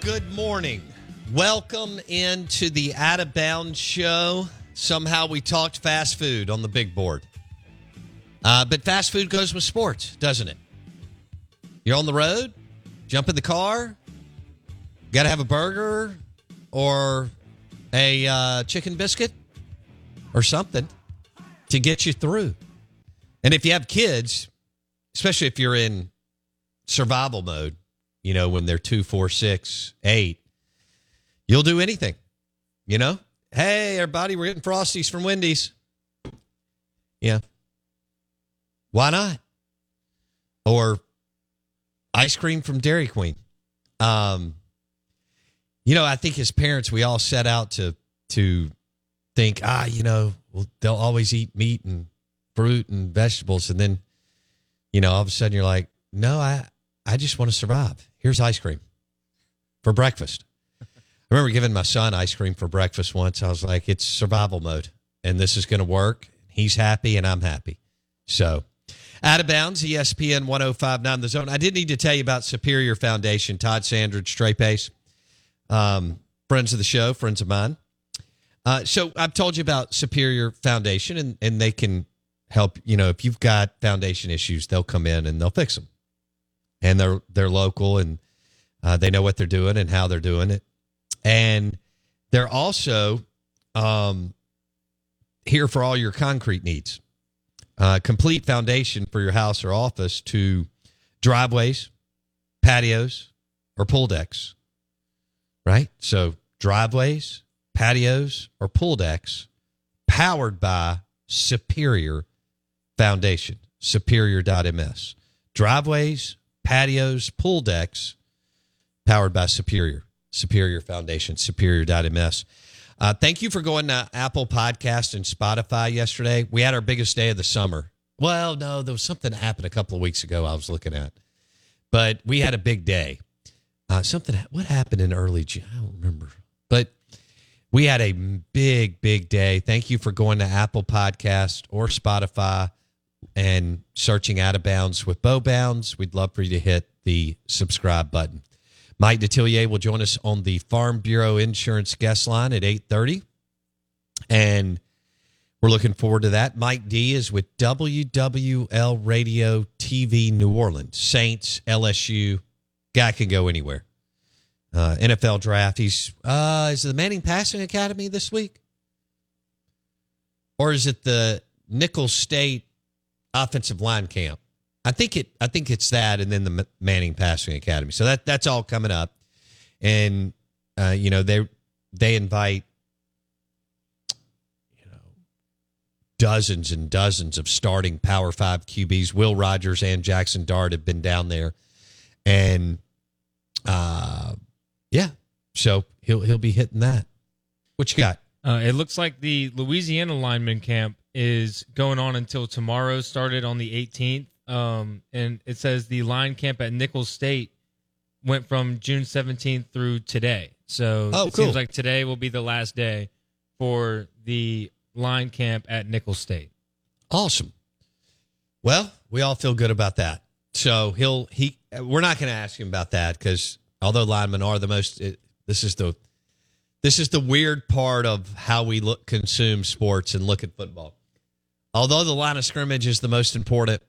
Good morning. Welcome into the Out of Bounds show. Somehow we talked fast food on the big board. Uh, but fast food goes with sports, doesn't it? You're on the road, jump in the car, got to have a burger or a uh, chicken biscuit or something to get you through. And if you have kids, especially if you're in survival mode, you know, when they're two, four, six, eight, you'll do anything. You know, hey, everybody, we're getting Frosties from Wendy's. Yeah. Why not? Or ice cream from Dairy Queen. Um, you know, I think as parents, we all set out to to think, ah, you know, well, they'll always eat meat and fruit and vegetables, and then, you know, all of a sudden you're like, no, I I just want to survive. Here's ice cream for breakfast. I remember giving my son ice cream for breakfast once. I was like, it's survival mode, and this is going to work. He's happy, and I'm happy. So, out of bounds, ESPN 1059 The Zone. I did need to tell you about Superior Foundation, Todd Sandridge, Trey Pace, um, friends of the show, friends of mine. Uh, so, I've told you about Superior Foundation, and, and they can help. You know, if you've got foundation issues, they'll come in and they'll fix them and they're they're local and uh, they know what they're doing and how they're doing it, and they're also um, here for all your concrete needs. Uh, complete foundation for your house or office to driveways, patios, or pool decks. Right, so driveways, patios, or pool decks, powered by Superior Foundation, Superior.ms. Driveways, patios, pool decks, powered by Superior, Superior Foundation, Superior.ms. Uh, thank you for going to Apple Podcast and Spotify yesterday. We had our biggest day of the summer. Well, no, there was something that happened a couple of weeks ago I was looking at, but we had a big day. Uh, something, what happened in early June? I don't remember, but we had a big, big day. Thank you for going to Apple Podcast or Spotify and searching out of bounds with Bo Bounds. We'd love for you to hit the subscribe button. Mike Detillier will join us on the Farm Bureau Insurance guest line at 8:30. And we're looking forward to that. Mike D is with WWL Radio TV New Orleans. Saints, LSU, guy can go anywhere. Uh, NFL draft. He's uh is the Manning Passing Academy this week? Or is it the Nicholls State offensive line camp. I think it. I think it's that, and then the Manning Passing Academy. So that that's all coming up, and uh, you know they they invite you know dozens and dozens of starting Power Five QBs. Will Rogers and Jackson Dart have been down there, and uh, yeah, so he'll he'll be hitting that. What you got? Uh, it looks like the Louisiana lineman camp is going on until tomorrow. Started on the 18th, um, and it says the line camp at Nicholls State went from June 17th through today. So Oh, it cool. seems like today will be the last day for the line camp at Nicholls State. Awesome. Well, we all feel good about that. So he'll he. We're not going to ask him about that because although linemen are the most, it, this is the this is the weird part of how we look consume sports and look at football. Although the line of scrimmage is the most important,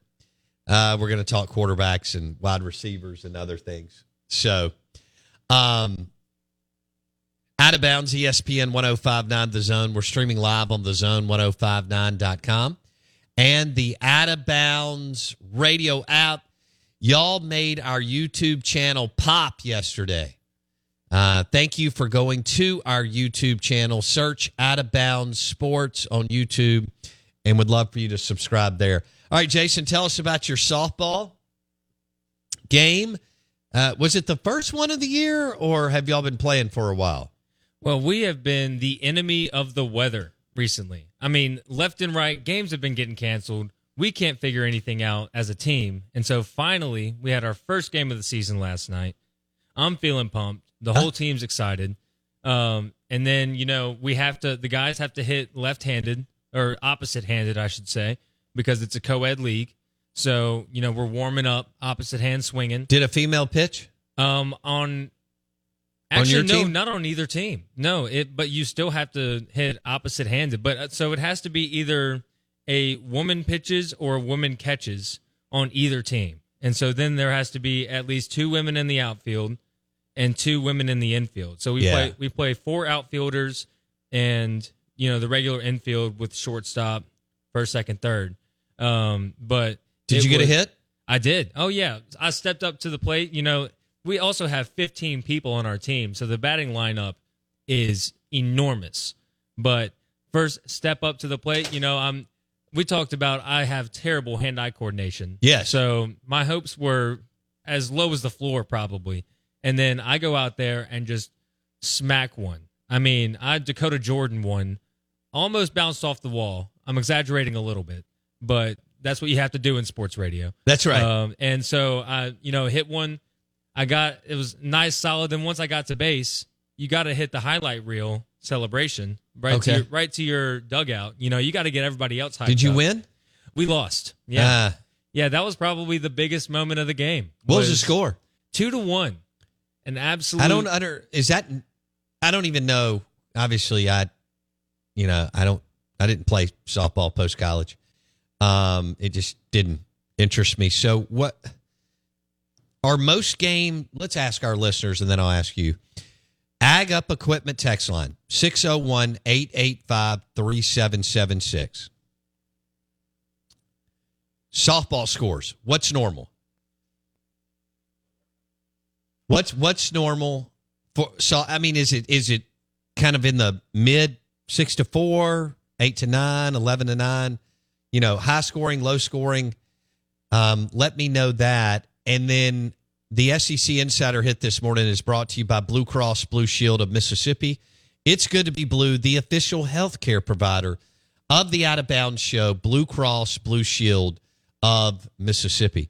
uh, we're going to talk quarterbacks and wide receivers and other things. So, um, out of bounds, ESPN 1059 The Zone. We're streaming live on the zone1059.com and the Out of Bounds radio app. Y'all made our YouTube channel pop yesterday. Uh, thank you for going to our YouTube channel. Search Out of Bounds Sports on YouTube and would love for you to subscribe there. All right, Jason, tell us about your softball game. Uh, was it the first one of the year or have y'all been playing for a while? Well, we have been the enemy of the weather recently. I mean, left and right, games have been getting canceled. We can't figure anything out as a team. And so finally, we had our first game of the season last night. I'm feeling pumped. The whole team's excited. Um, and then, you know, we have to, the guys have to hit left handed or opposite handed, I should say, because it's a co ed league. So, you know, we're warming up, opposite hand swinging. Did a female pitch? Um, on actually no, not on either team. No, it but you still have to hit opposite handed. But uh, so it has to be either a woman pitches or a woman catches on either team. And so then there has to be at least two women in the outfield and two women in the infield. So we Yeah. play we play four outfielders and you know the regular infield with shortstop, first, second, third. Um, but Did you get a hit? I did. Oh yeah, I stepped up to the plate. You know, we also have 15 people on our team, so the batting lineup is enormous. But first step up to the plate, you know, I'm we talked about I have terrible hand-eye coordination. Yeah. So my hopes were as low as the floor probably. And then I go out there and just smack one. I mean, I Dakota Jordan one almost bounced off the wall. I'm exaggerating a little bit, but that's what you have to do in sports radio. That's right. Um, and so I, you know, hit one. I got it was nice, solid. Then once I got to base, you got to hit the highlight reel celebration right Okay. to your, right to your dugout. You know, you got to get everybody else. Did you up. win? We lost. Yeah, Uh, yeah. That was probably the biggest moment of the game. what was the score? Two to one. An absolute. I don't under is that I don't even know. Obviously, I you know I don't I didn't play softball post college. Um, it just didn't interest me. So what are most game? Let's ask our listeners, and then I'll ask you. Ag Up Equipment text line 601 885 3776. Softball scores. What's normal? What's what's normal for so I mean is it is it kind of in the mid 6 to 4, 8 to 9, 11 to 9, you know, high scoring, low scoring? Um let me know that and then the SEC Insider hit this morning is brought to you by Blue Cross Blue Shield of Mississippi. It's good to be blue, the official healthcare provider of the Out of Bounds show, Blue Cross Blue Shield of Mississippi.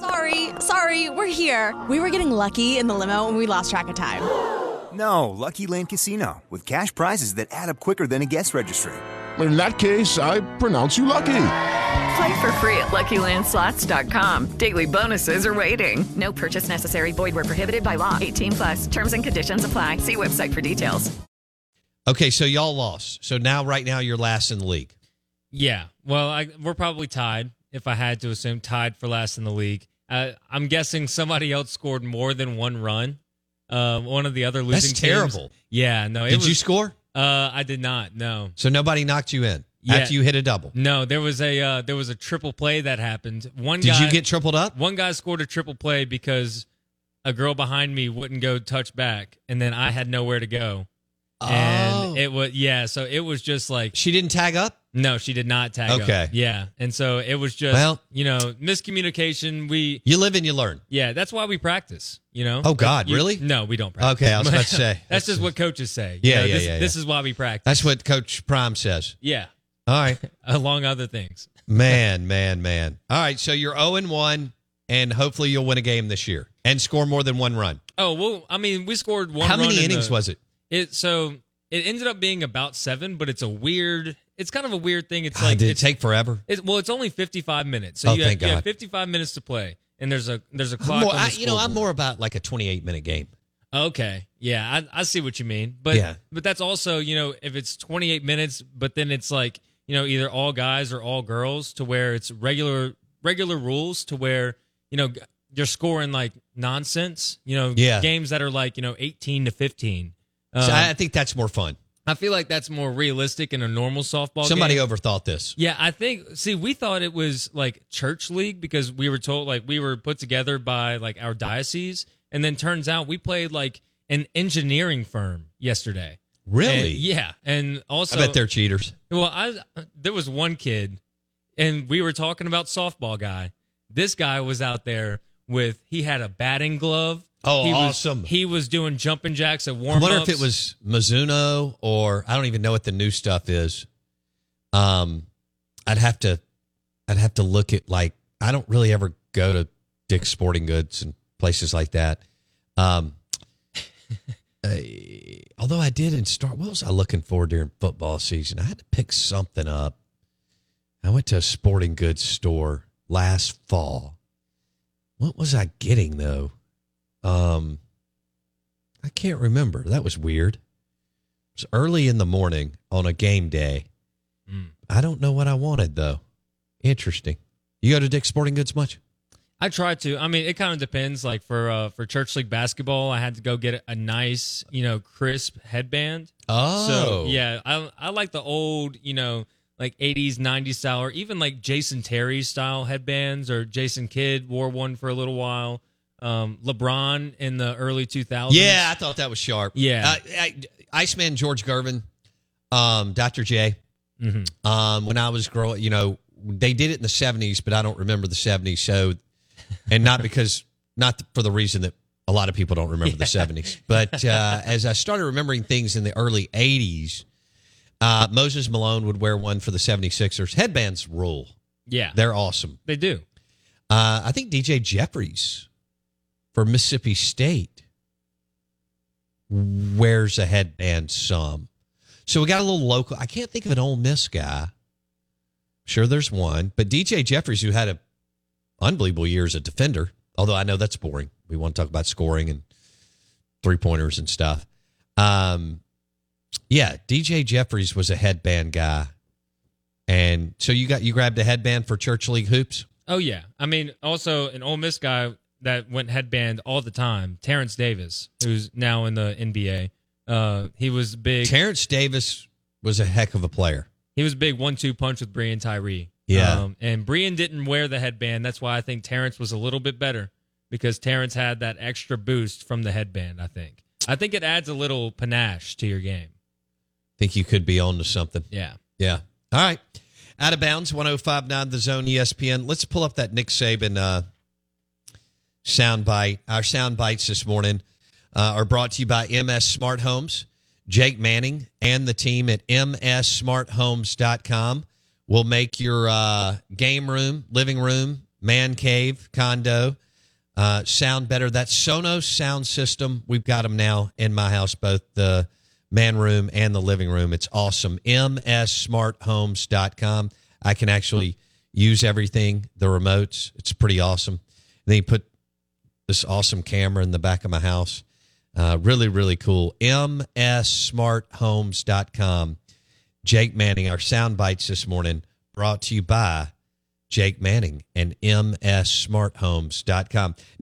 Sorry, sorry, we're here. We were getting lucky in the limo and we lost track of time. No, Lucky Land Casino, with cash prizes that add up quicker than a guest registry. In that case, I pronounce you lucky. Play for free at LuckyLandSlots.com. Daily bonuses are waiting. No purchase necessary. Void where prohibited by law. 18 plus. Terms and conditions apply. See website for details. Okay, so y'all lost. So now, right now, you're last in the league. Yeah. Well, I, we're probably tied. If I had to assume, tied for last in the league. Uh, I'm guessing somebody else scored more than one run. Uh, one of the other losing That's teams. terrible. Yeah. No. It Did was, you score? Uh, I did not. No. So nobody knocked you in Yeah. after you hit a double. No. There was a uh, there was a triple play that happened. One. Did guy, you get tripled up? One guy scored a triple play because a girl behind me wouldn't go touch back, and then I had nowhere to go. Oh. And it was yeah, so it was just like She didn't tag up? No, she did not tag up. Okay. Yeah. And so it was just Well- you know, miscommunication. We You live and you learn. yeah, that's why we practice, you know? Oh, God, You- really? No, we don't practice. Okay, I was about to say. that's just what coaches say. You Yeah, know, yeah, this, yeah, This is why we practice. That's what Coach Prime says. yeah. All right. Along other things. Man, man, man. All right, so you're 0 and 1 and hopefully you'll win a game this year and score more than one run. Oh, well, I mean, we scored one How many in innings the- was it? It so it ended up being about seven, but it's a weird. It's kind of a weird thing. It's God, like did it take forever? It, well, it's only fifty five minutes. So Oh, you, thank have, you have fifty five minutes to play, and there's a there's a clock. more- the I- you know, I'm more about like a 28 minute game. Okay, yeah, I, I see what you mean, but Yeah. but that's also you know if it's twenty eight minutes, but then it's like you know either all guys or all girls to where it's regular regular rules to where you know you're scoring like nonsense. You know, Yeah. games that are like you know eighteen to fifteen. So Um, I I think that's more fun. I feel like that's more realistic in a normal softball. Somebody game. overthought this. Yeah, I think. See, we thought it was like church league because we were told like we were put together by like our diocese, and then turns out we played like an engineering firm yesterday. Really? And- yeah, and also I bet they're cheaters. well, I there was one kid, and we were talking about softball guy. This guy was out there with he had a batting glove. Oh, he awesome. Was, he was doing jumping jacks at I wonder if it was Mizuno or I don't even know what the new stuff is. Um, I'd have to, I'd have to look at like I don't really ever go to Dick's Sporting Goods and places like that. Um, although I did in start, what was I looking for during football season? I had to pick something up. I went to a sporting goods store last fall. What was I getting though? Um, I can't remember. That was weird. It was early in the morning on a game day. Mm. I don't know what I wanted though. Interesting. You go to Dick's Sporting Goods much? I try to. I mean, it kind of depends. Like for uh, for church league basketball, I had to go get a nice, you know, crisp headband. Oh, So yeah, I I like the old, you know, like '80s, '90s style, or even like Jason Terry style headbands, or Jason Kidd wore one for a little while. Um, LeBron in the early 2000s. Yeah, I thought that was sharp. Yeah. Uh, I, Iceman George Gervin, um, Dr. J. Mhm. Um, when I was growing, you know, they did it in the '70s, but I don't remember the '70s. So, and not because, not for the reason that a lot of people don't remember the '70s, but uh, as I started remembering things in the early '80s, uh, Moses Malone would wear one for the 76ers. Headbands rule. yeah, They're awesome. they do. Uh, I think DJ Jeffries for Mississippi State wears a headband some. So we got a little local. I can't think of an Ole Miss guy. Sure, there's one, but DJ Jeffries, who had a unbelievable year as a defender, although I know that's boring. We want to talk about scoring and three pointers and stuff. Um, yeah, DJ Jeffries was a headband guy, and so you got you grabbed a headband for church league hoops. Oh yeah. I mean, also an Ole Miss guy that went headband all the time, Terence Davis, who's now in the NBA. Uh, he was big. Terence Davis was a heck of a player. he was big one-two punch with Breein Tyree. Yeah. um, and Breein didn't wear the headband. That's why I think Terence was a little bit better because Terence had that extra boost from the headband. I think. I think it adds a little panache to your game. Think you could be on to something. Yeah. Yeah. All right. Out of bounds, 1059 the zone ESPN. Let's pull up that Nick Saban uh, sound bite. Our sound bites this morning uh, are brought to you by MS Smart Homes. Jake Manning and the team at mssmarthomes.com will make your uh, game room, living room, man cave, condo uh, sound better. That Sonos sound system, we've got them now in my house, both the man room and the living room. It's awesome. mssmarthomes.com. I can actually use everything, the remotes. It's pretty awesome. And then you put this awesome camera in the back of my house. Uh, really, really cool. mssmarthomes.com. Jake Manning, our sound bites this morning brought to you by Jake Manning and mssmarthomes.com.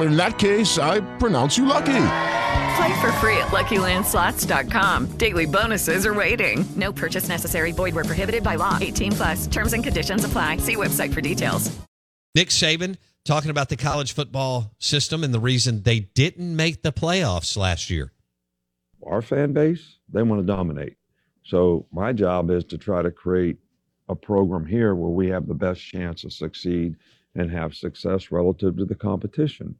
in that case, I pronounce you lucky. Play for free at LuckyLandSlots.com. Daily bonuses are waiting. No purchase necessary. Void were prohibited by law. 18 plus. Terms and conditions apply. See website for details. Nick Saban talking about the college football system and the reason they didn't make the playoffs last year. Our fan base, they want to dominate. So my job is to try to create a program here where we have the best chance to succeed and have success relative to the competition.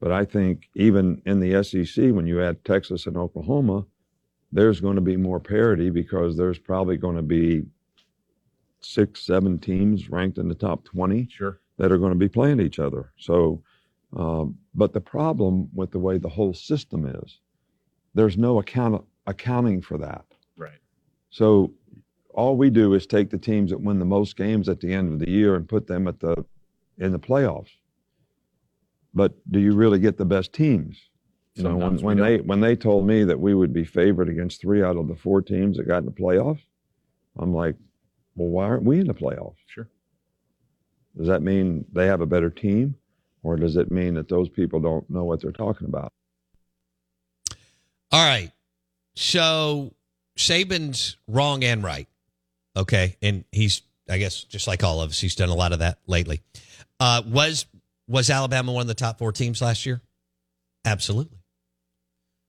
But I think even in the SEC, when you add Texas and Oklahoma, there's going to be more parity because there's probably going to be six, seven teams ranked in the top 20 sure. that are going to be playing each other. So, um, but the problem with the way the whole system is, there's no account accounting for that. Right. So all we do is take the teams that win the most games at the end of the year and put them at the in the playoffs but do you really get the best teams? You know, when, when they when they told me that we would be favored against three out of the four teams that got in the playoffs, I'm like, well, why aren't we in the playoffs? Sure. Does that mean they have a better team, or does it mean that those people don't know what they're talking about? All right. So Saban's wrong and right. Okay, and he's I guess just like all of us, he's done a lot of that lately. Uh, was was Alabama one of the top four teams last year? Absolutely.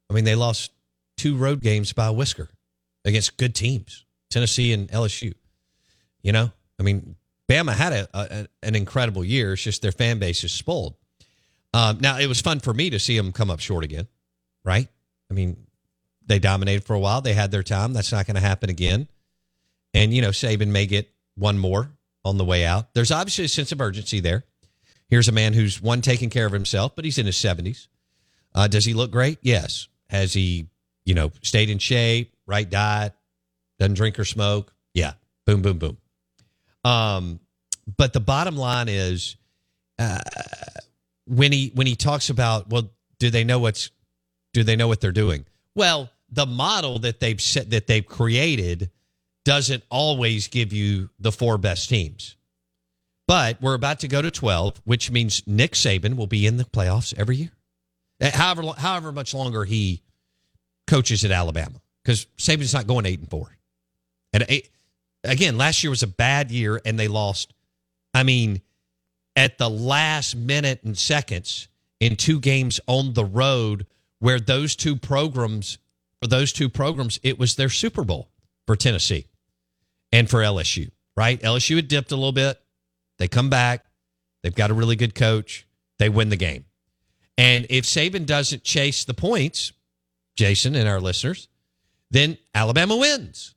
I mean, they lost two road games by a whisker against good teams, Tennessee and LSU. You know, I mean, Bama had a, a an incredible year. It's just their fan base is spoiled. Um, now, it was fun for me to see them come up short again, right? I mean, they dominated for a while. They had their time. That's not going to happen again. And, you know, Saban may get one more on the way out. There's obviously a sense of urgency there. Here's a man who's one taking care of himself, but he's in his 70s. Uh, does he look great? Yes. Has he, you know, stayed in shape, right diet, doesn't drink or smoke? Yeah. Boom, boom, boom. Um, but the bottom line is, uh, when he when he talks about, well, do they know what's do they know what they're doing? Well, the model that they've set that they've created doesn't always give you the four best teams. But we're about to go to 12, which means Nick Saban will be in the playoffs every year. Eh, however, however much longer he coaches at Alabama, because Saban's not going eight and four. And eight, again, last year was a bad year, and they lost. I mean, at the last minute and seconds in two games on the road, where those two programs, for those two programs, it was their Super Bowl for Tennessee and for LSU. Right? LSU had dipped a little bit. They come back. They've got a really good coach. They win the game. And if Saban doesn't chase the points, Jason and our listeners, then Alabama wins.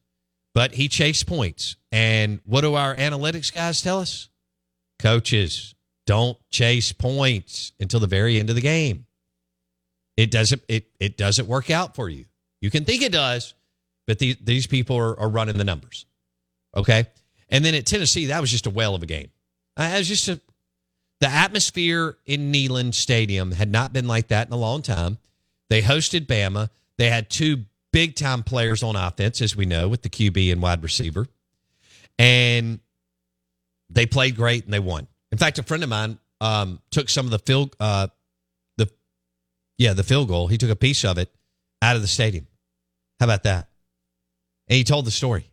But he chased points. And what do our analytics guys tell us? Coaches, don't chase points until the very end of the game. It doesn't it it doesn't work out for you. You can think it does, but the, these people are, are running the numbers. Okay? And then at Tennessee, that was just a whale of a game. Uh, it was just a The atmosphere in Neyland Stadium had not been like that in a long time. They hosted Bama. They had two big time players on offense, as we know, with the QB and wide receiver. And they played great and they won. In fact, a friend of mine um, took some of the field, uh, the yeah, the field goal. He took a piece of it out of the stadium. How about that? And he told the story.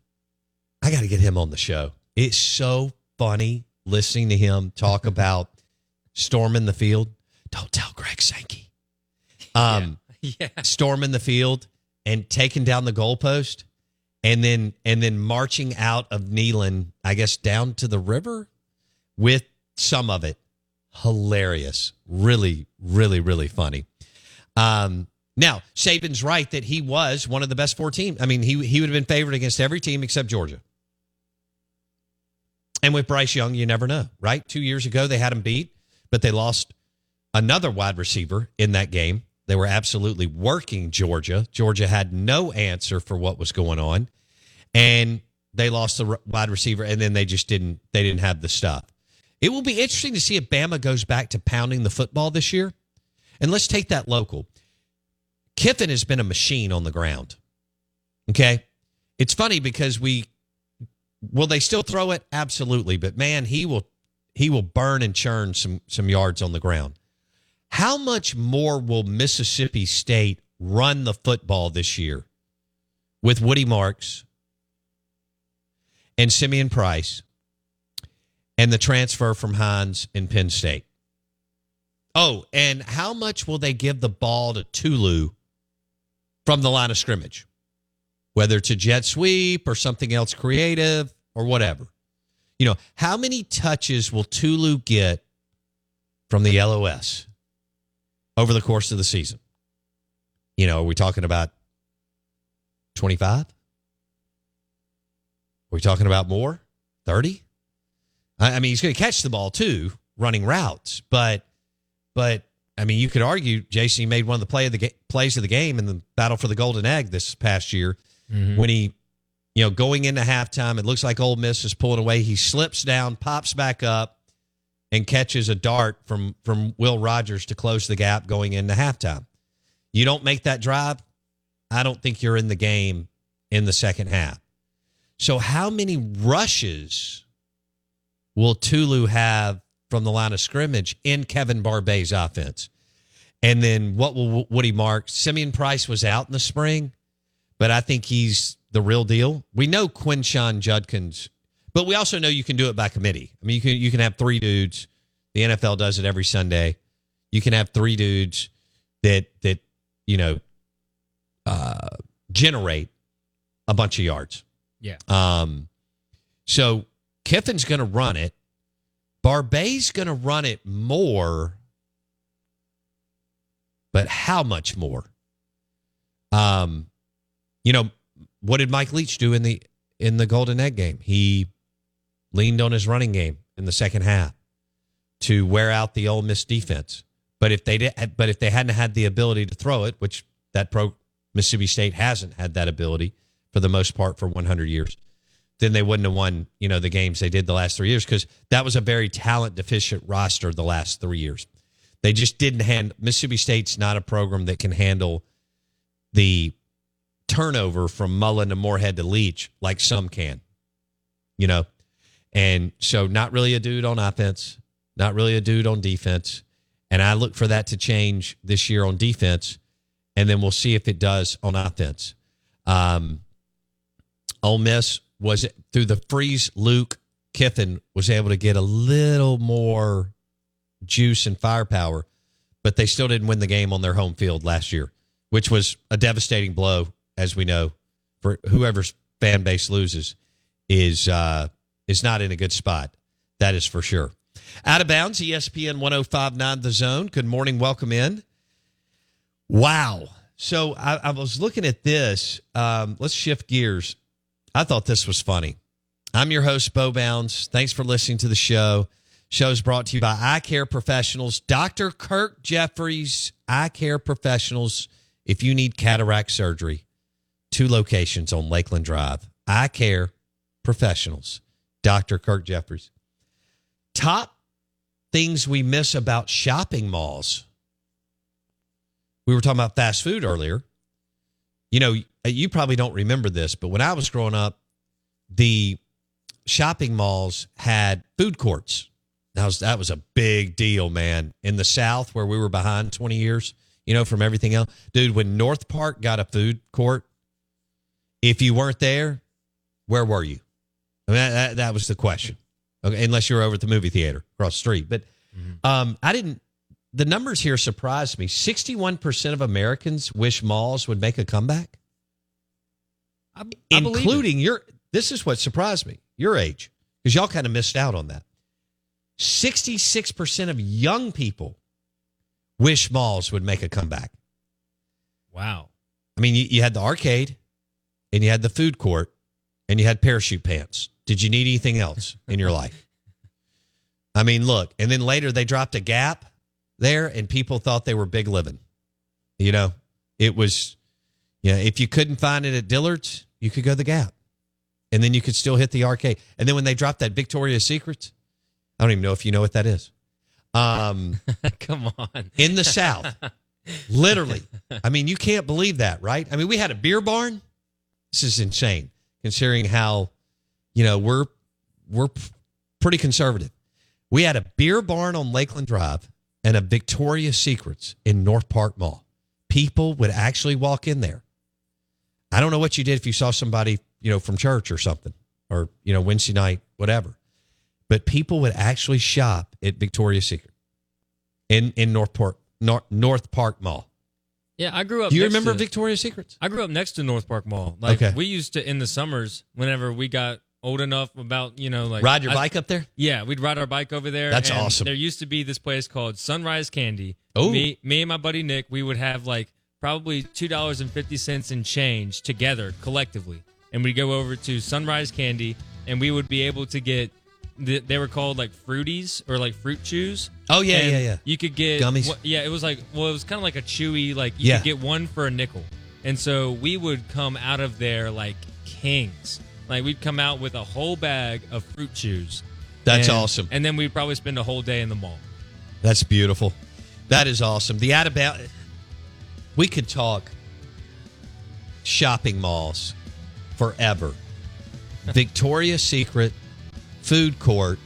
I got to get him on the show. It's so funny listening to him talk about storming the field. Don't tell Greg Sankey. Um, Yeah. storming the field and taking down the goalpost, and then and then marching out of Neyland, I guess down to the river with some of it. Hilarious, really, really, really funny. Um, now Saban's right that he was one of the best four teams. I mean, he he would have been favored against every team except Georgia. And with Bryce Young, you never know, right? Two years ago, they had him beat, but they lost another wide receiver in that game. They were absolutely working Georgia. Georgia had no answer for what was going on, and they lost the wide receiver, and then they just didn't. They didn't have the stuff. It will be interesting to see if Bama goes back to pounding the football this year. And let's take that local. Kiffin has been a machine on the ground. Okay, it's funny because we will they still throw it absolutely, but man, he will he will burn and churn some some yards on the ground. How much more will Mississippi State run the football this year with Woody Marks and Simeon Price and the transfer from Hines in Penn State? Oh, and how much will they give the ball to Tulu from the line of scrimmage? Whether it's a jet sweep or something else creative or whatever. You know, how many touches will Tulu get from the LOS over the course of the season? You know, are we talking about 25? Are we talking about more? 30? I mean, he's going to catch the ball too, running routes, but but I mean, you could argue Jason, JC made one of the play of the ga- plays of the game in the battle for the golden egg this past year Mhm. when he, you know, going into halftime, it looks like Ole Miss is pulling away. He slips down, pops back up, and catches a dart from from Will Rogers to close the gap going into halftime. You don't make that drive, I don't think you're in the game in the second half. So, how many rushes will Tulu have from the line of scrimmage in Kevin Barbay's offense? And then what will Woody Mark? Simeon Price was out in the spring, but I think he's the real deal. We know Quinshon Judkins, but we also know you can do it by committee. I mean, you can you can have three dudes. The NFL does it every Sunday. You can have three dudes that that you know uh, generate a bunch of yards. Yeah. Um, so Kiffin's going to run it. Barbay's going to run it more, but how much more? Um, you know, what did Mike Leach do in the in the Golden Egg game? He leaned on his running game in the second half to wear out the Ole Miss defense. But if they did, but if they hadn't had the ability to throw it, which that pro Mississippi State hasn't had that ability for the most part for 100 years, then they wouldn't have won, you know, the games they did the last three years because that was a very talent deficient roster the last three years. They just didn't hand Mississippi State's not a program that can handle the turnover from Mullen to Moorhead to Leach like some can, you know, and so not really a dude on offense, not really a dude on defense, and I look for that to change this year on defense, and then we'll see if it does on offense. Um, Ole Miss was through the freeze. Luke Kiffin was able to get a little more juice and firepower, but they still didn't win the game on their home field last year, which was a devastating blow, as we know, for whoever's fan base loses is uh, is not in a good spot. That is for sure. Out of bounds, ESPN 1059 The Zone. Good morning. Welcome in. Wow. So I, I was looking at this. Um, let's shift gears. I thought this was funny. I'm your host, Bo Bounds. Thanks for listening to the show. Show's brought to you by Eye Care Professionals, Dr. Kirk Jeffries, Eye Care Professionals. If you need cataract surgery, two locations on Lakeland Drive. Eye Care Professionals, Dr. Kirk Jeffries. Top things we miss about shopping malls. We were talking about fast food earlier. You know, you probably don't remember this, but when I was growing up, the shopping malls had food courts. That was that was a big deal, man. In the South, where we were behind twenty years, you know, from everything else, dude. When North Park got a food court, if you weren't there, where were you? I mean, that, that, was the question. Okay, unless you were over at the movie theater across the street. But um, I didn't. The numbers here surprised me. Sixty-one percent of Americans wish malls would make a comeback, I, I including your. This is what surprised me. Your age, because y'all kind of missed out on that. Sixty-six percent of young people wish malls would make a comeback. Wow. I mean, you, you had the arcade, and you had the food court, and you had parachute pants. Did you need anything else in your life? I mean, look, and then later they dropped a gap there, and people thought they were big living. You know, it was, yeah, if you couldn't find it at Dillard's, you could go the gap, and then you could still hit the arcade. And then when they dropped that Victoria's Secrets, I don't even know if you know what that is. Um, Come on. in the South. Literally. I mean, you can't believe that, right? I mean, we had a beer barn. This is insane considering how, you know, we're we're pretty conservative. We had a beer barn on Lakeland Drive and a Victoria's Secrets in North Park Mall. People would actually walk in there. I don't know what you did if you saw somebody, you know, from church or something or, you know, Wednesday night, whatever. But people would actually shop at Victoria's Secret in in North Park North, North Park Mall. Yeah, I grew up. Do you remember to- Victoria's Secrets? I grew up next to North Park Mall. Like Okay. we used to in the summers, whenever we got old enough about you know like Ride your I- bike up there? Yeah, we'd ride our bike over there. That's awesome. There used to be this place called Sunrise Candy. Ooh. Me, me and my buddy Nick, we would have like probably two dollars and fifty cents in change together collectively, and we'd go over to Sunrise Candy, and we would be able to get. The- They were called like fruities or like fruit chews. Oh, yeah, And yeah, yeah. You could get Gummies? yeah, it was like well, it was kind of like a chewy like you Yeah. could get one for a nickel, and so we would come out of there like kings. Like we'd come out with a whole bag of fruit chews. That's And- awesome. And then we'd probably spend a whole day in the mall. That's beautiful. That is awesome. The about we could talk shopping malls forever. Victoria's Secret food court.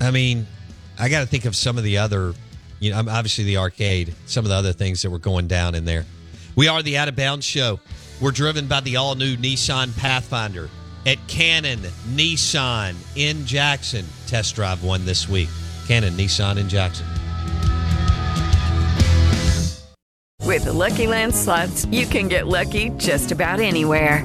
I mean, I got to think of some of the other, you know, obviously the arcade, some of the other things that were going down in there. We are the Out of Bounds Show. We're driven by the all new Nissan Pathfinder at Cannon Nissan in Jackson. Test drive one this week. Cannon Nissan in Jackson. With the Lucky Land slots, you can get lucky just about anywhere.